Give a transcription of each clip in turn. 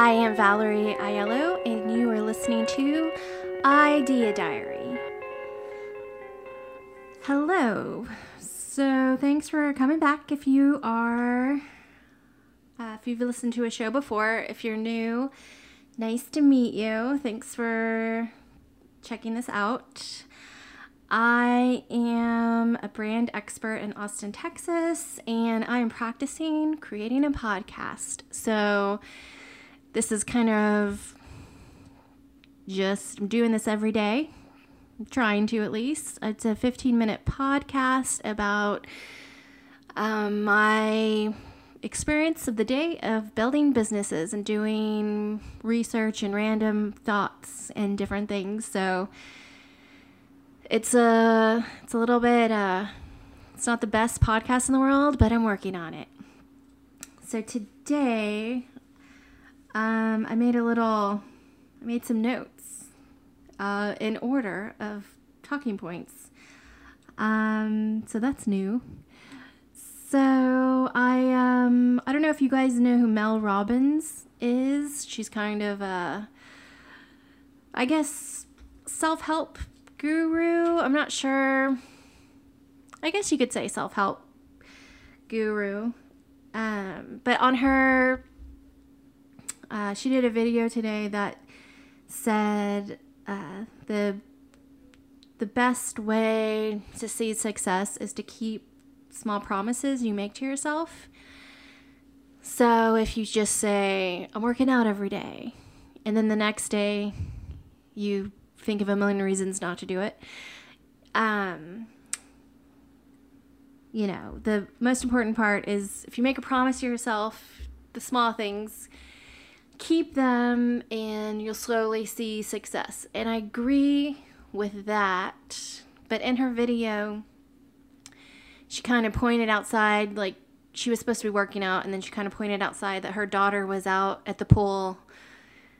I am Valerie Aiello, and you are listening to Idea Diary. Hello. So, thanks for coming back. If you are, uh, if you've listened to a show before, if you're new, nice to meet you. Thanks for checking this out. I am a brand expert in Austin, Texas, and I am practicing creating a podcast. So, this is kind of just doing this every day, I'm trying to at least. It's a 15 minute podcast about um, my experience of the day of building businesses and doing research and random thoughts and different things. So, it's a it's a little bit uh it's not the best podcast in the world, but I'm working on it. So today um I made a little I made some notes uh in order of talking points. Um so that's new. So I um I don't know if you guys know who Mel Robbins is. She's kind of a I guess self-help guru. I'm not sure. I guess you could say self help guru. Um, but on her, uh, she did a video today that said uh, the the best way to see success is to keep small promises you make to yourself. So if you just say, I'm working out every day, and then the next day you think of a million reasons not to do it. Um, you know, the most important part is if you make a promise to yourself, the small things, keep them and you'll slowly see success. And I agree with that. But in her video, she kind of pointed outside, like she was supposed to be working out, and then she kind of pointed outside that her daughter was out at the pool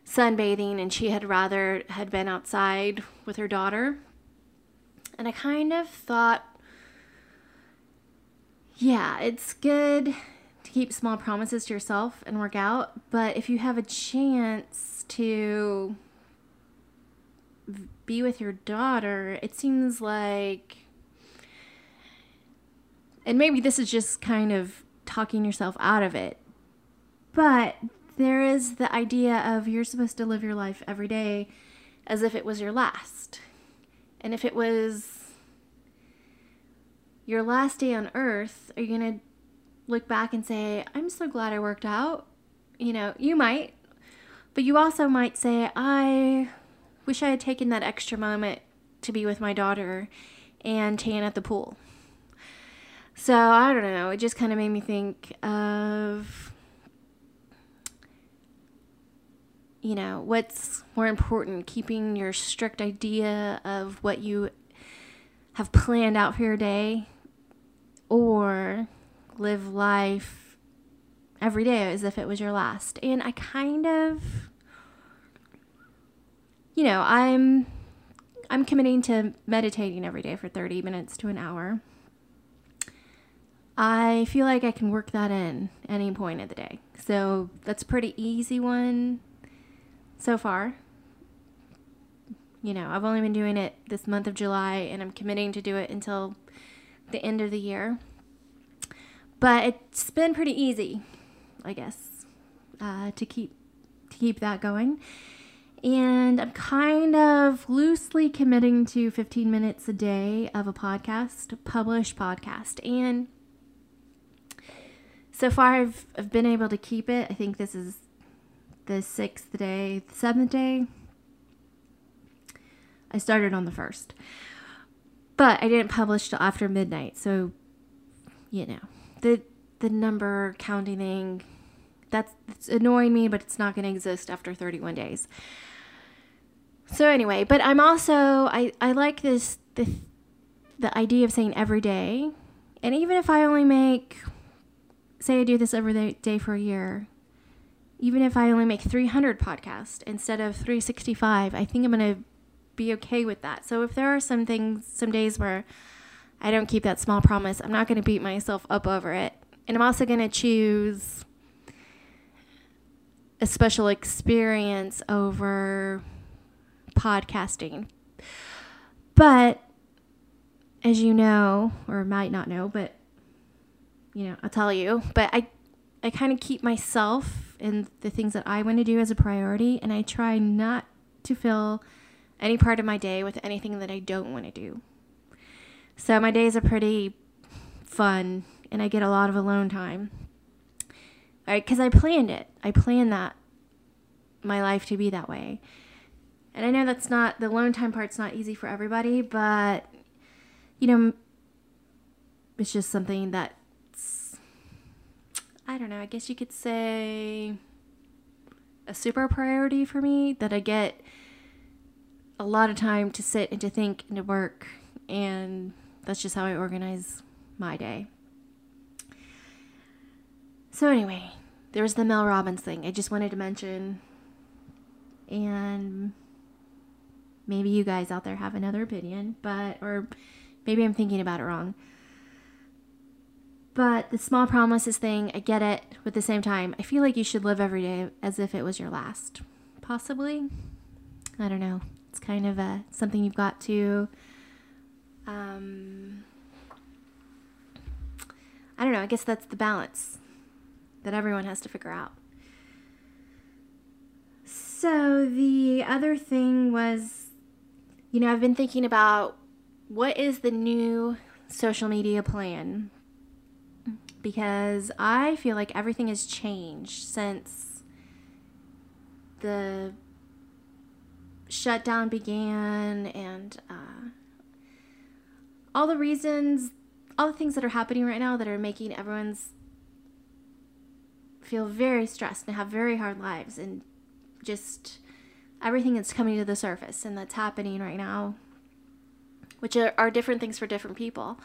sunbathing and she had rather had been outside with her daughter. And I kind of thought yeah, it's good to keep small promises to yourself and work out, but if you have a chance to be with your daughter, it seems like and maybe this is just kind of talking yourself out of it. But there is the idea of you're supposed to live your life every day as if it was your last. And if it was your last day on earth, are you going to look back and say, I'm so glad I worked out? You know, you might, but you also might say, I wish I had taken that extra moment to be with my daughter and tan at the pool. So I don't know. It just kind of made me think of you know, what's more important, keeping your strict idea of what you have planned out for your day or live life every day as if it was your last. And I kind of you know, I'm I'm committing to meditating every day for 30 minutes to an hour. I feel like I can work that in any point of the day. So that's a pretty easy one so far. You know, I've only been doing it this month of July and I'm committing to do it until the end of the year. But it's been pretty easy, I guess, uh, to keep to keep that going. And I'm kind of loosely committing to 15 minutes a day of a podcast, published podcast. And so far, I've, I've been able to keep it. I think this is the sixth day, the seventh day. I started on the first. But I didn't publish till after midnight, so you know. The the number counting thing that's it's annoying me, but it's not gonna exist after 31 days. So anyway, but I'm also I, I like this the the idea of saying every day. And even if I only make say I do this every day for a year, even if I only make 300 podcasts instead of 365, I think I'm going to be okay with that. So if there are some things, some days where I don't keep that small promise, I'm not going to beat myself up over it. And I'm also going to choose a special experience over podcasting. But as you know, or might not know, but you know, I'll tell you, but I I kind of keep myself and the things that I want to do as a priority and I try not to fill any part of my day with anything that I don't want to do. So my days are pretty fun and I get a lot of alone time. All right, cuz I planned it. I planned that my life to be that way. And I know that's not the alone time part's not easy for everybody, but you know, it's just something that's, I don't know, I guess you could say a super priority for me that I get a lot of time to sit and to think and to work. And that's just how I organize my day. So, anyway, there was the Mel Robbins thing I just wanted to mention. And maybe you guys out there have another opinion, but, or Maybe I'm thinking about it wrong. But the small promises thing, I get it. But at the same time, I feel like you should live every day as if it was your last. Possibly. I don't know. It's kind of a, something you've got to. Um, I don't know. I guess that's the balance that everyone has to figure out. So the other thing was, you know, I've been thinking about what is the new social media plan? Because I feel like everything has changed since the shutdown began and uh, all the reasons, all the things that are happening right now that are making everyone's feel very stressed and have very hard lives and just everything that's coming to the surface and that's happening right now which are, are different things for different people.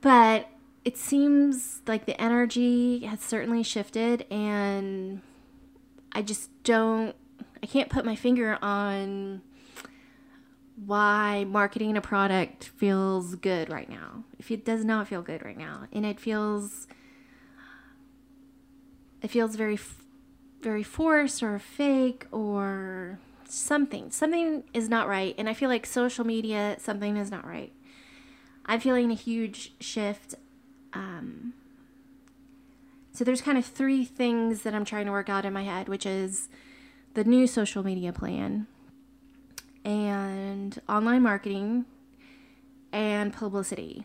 But it seems like the energy has certainly shifted, and I just don't, I can't put my finger on why marketing a product feels good right now. If it does not feel good right now, and it feels, it feels very, very forced or fake or something. Something is not right. And I feel like social media, something is not right. I'm feeling a huge shift. Um, so there's kind of three things that I'm trying to work out in my head, which is the new social media plan and online marketing and publicity.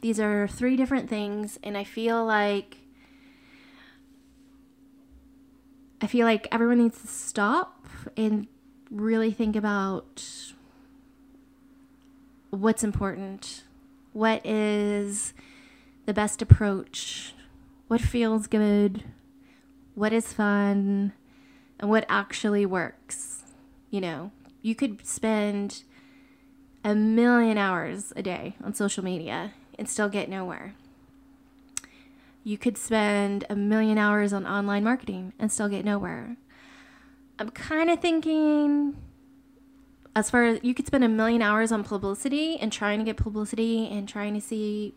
These are three different things, and I feel like I feel like everyone needs to stop and really think about what's important, what is the best approach, what feels good, what is fun, and what actually works. You know, you could spend a million hours a day on social media and still get nowhere. You could spend a million hours on online marketing and still get nowhere. I'm kind of thinking as far as you could spend a million hours on publicity and trying to get publicity and trying to see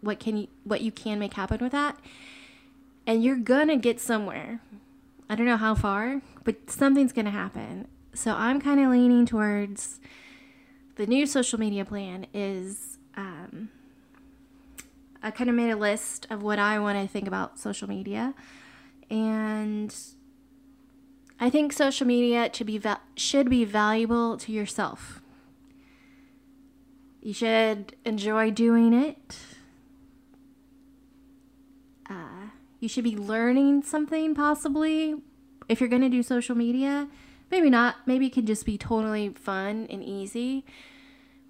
what can you what you can make happen with that and you're gonna get somewhere i don't know how far but something's gonna happen so i'm kind of leaning towards the new social media plan is um, i kind of made a list of what i want to think about social media and I think social media should be va- should be valuable to yourself. You should enjoy doing it. Uh, you should be learning something possibly if you're going to do social media. Maybe not. Maybe it could just be totally fun and easy.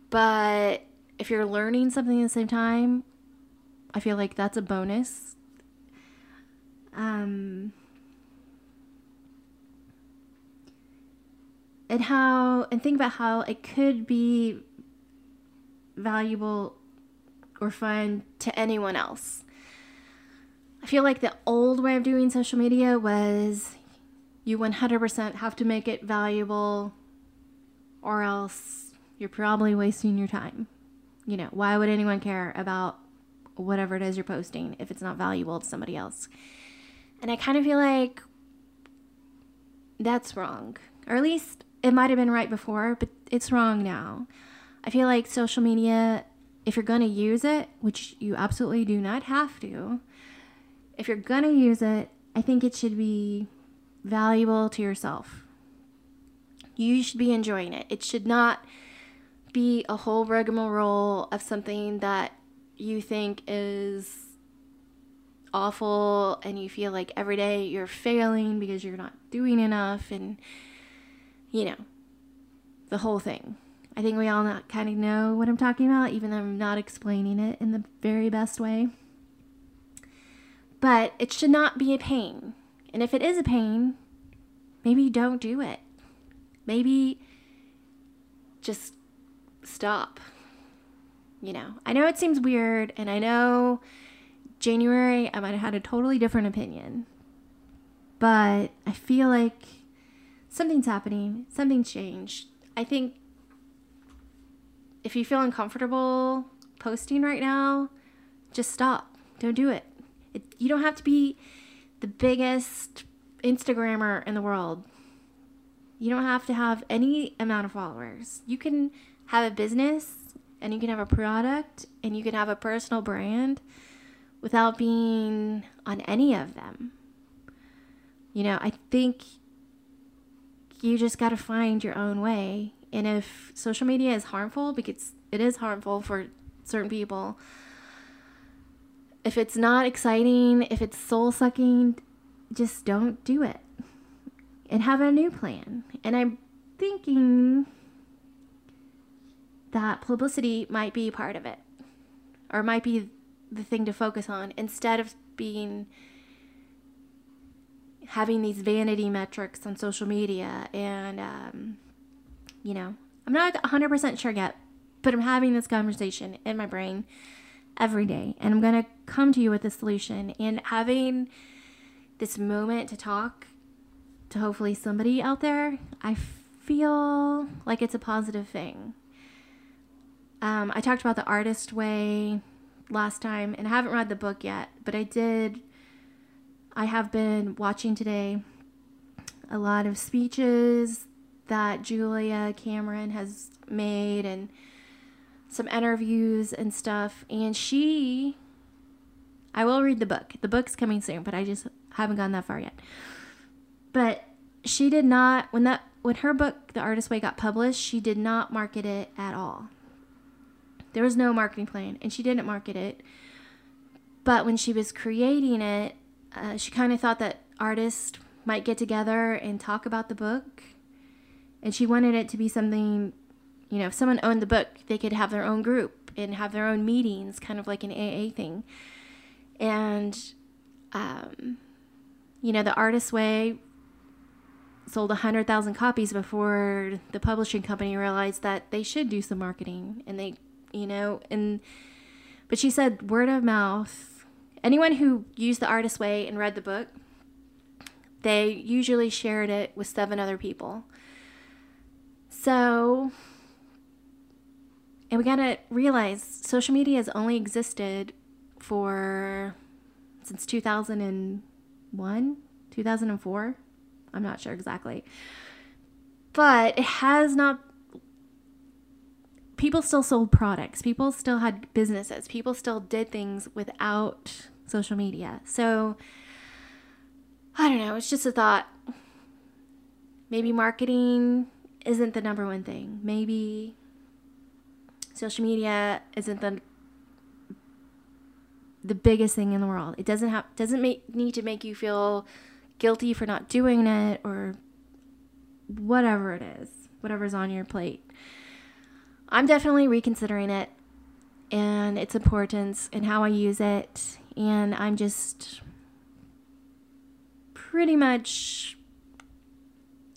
But if you're learning something at the same time, I feel like that's a bonus. Um, and how and think about how it could be valuable or fun to anyone else. I feel like the old way of doing social media was you 100% have to make it valuable or else you're probably wasting your time. You know, why would anyone care about whatever it is you're posting if it's not valuable to somebody else? And I kind of feel like that's wrong. Or at least it might have been right before, but it's wrong now. I feel like social media, if you're going to use it, which you absolutely do not have to, if you're going to use it, I think it should be valuable to yourself. You should be enjoying it. It should not be a whole rigmarole of something that you think is awful and you feel like every day you're failing because you're not doing enough and you know the whole thing i think we all not kind of know what i'm talking about even though i'm not explaining it in the very best way but it should not be a pain and if it is a pain maybe don't do it maybe just stop you know i know it seems weird and i know January, I might have had a totally different opinion. But I feel like something's happening, something's changed. I think if you feel uncomfortable posting right now, just stop. Don't do it. it you don't have to be the biggest Instagrammer in the world. You don't have to have any amount of followers. You can have a business and you can have a product and you can have a personal brand without being on any of them. You know, I think you just got to find your own way. And if social media is harmful, because it is harmful for certain people, if it's not exciting, if it's soul sucking, just don't do it and have a new plan. And I'm thinking that publicity might be part of it or might be the thing to focus on instead of being having these vanity metrics on social media and um, you know i'm not 100% sure yet but i'm having this conversation in my brain every day and i'm going to come to you with a solution and having this moment to talk to hopefully somebody out there i feel like it's a positive thing um, i talked about the artist way last time, and I haven't read the book yet, but I did. I have been watching today a lot of speeches that Julia Cameron has made and some interviews and stuff. And she, I will read the book. The book's coming soon, but I just haven't gone that far yet. But she did not, when that, when her book, The Artist Way, got published, she did not market it at all. There was no marketing plan, and she didn't market it. But when she was creating it, uh, she kind of thought that artists might get together and talk about the book. And she wanted it to be something, you know, if someone owned the book, they could have their own group and have their own meetings, kind of like an AA thing. And, um, you know, the Artist Way sold 100,000 copies before the publishing company realized that they should do some marketing and they you know, and but she said word of mouth. Anyone who used the artist way and read the book, they usually shared it with seven other people. So, and we gotta realize social media has only existed for since 2001, 2004. I'm not sure exactly. But it has not people still sold products, people still had businesses, people still did things without social media. So I don't know, it's just a thought. Maybe marketing isn't the number one thing. Maybe social media isn't the the biggest thing in the world. It doesn't have doesn't make need to make you feel guilty for not doing it or whatever it is, whatever's on your plate. I'm definitely reconsidering it and its importance and how I use it. And I'm just pretty much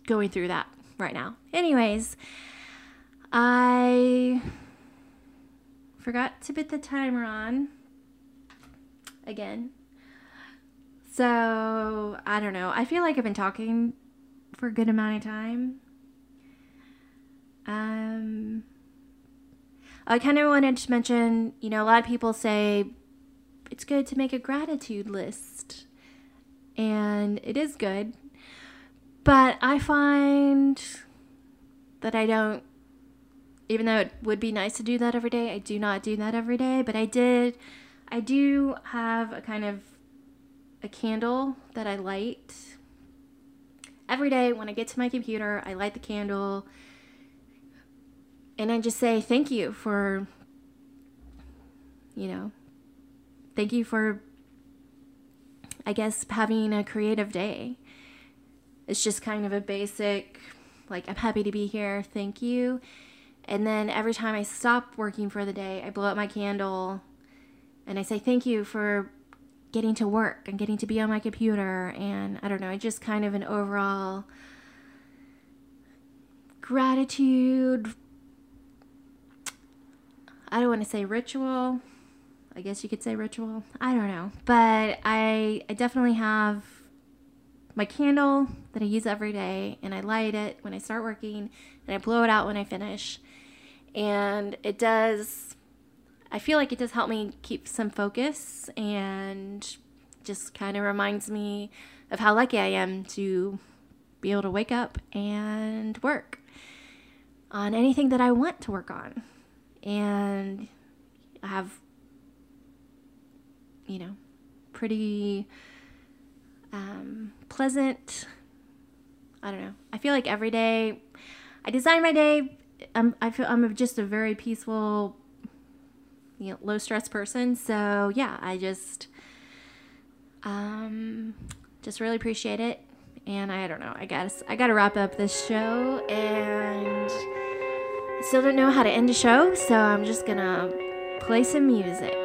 going through that right now. Anyways, I forgot to put the timer on again. So, I don't know. I feel like I've been talking for a good amount of time. Um, I kind of wanted to mention, you know, a lot of people say it's good to make a gratitude list, and it is good. But I find that I don't, even though it would be nice to do that every day, I do not do that every day. But I did, I do have a kind of a candle that I light every day when I get to my computer. I light the candle and I just say thank you for, you know, thank you for, I guess, having a creative day. It's just kind of a basic, like, I'm happy to be here, thank you. And then every time I stop working for the day, I blow out my candle and I say thank you for getting to work and getting to be on my computer. And I don't know, I just kind of an overall gratitude. I don't want to say ritual. I guess you could say ritual. I don't know. But I, I definitely have my candle that I use every day and I light it when I start working and I blow it out when I finish. And it does, I feel like it does help me keep some focus and just kind of reminds me of how lucky I am to be able to wake up and work on anything that I want to work on. And I have, you know, pretty um, pleasant. I don't know. I feel like every day I design my day. I'm I feel I'm just a very peaceful, low stress person. So yeah, I just um just really appreciate it. And I don't know. I guess I got to wrap up this show and I still don't know how to end a show, so I'm just gonna play some music.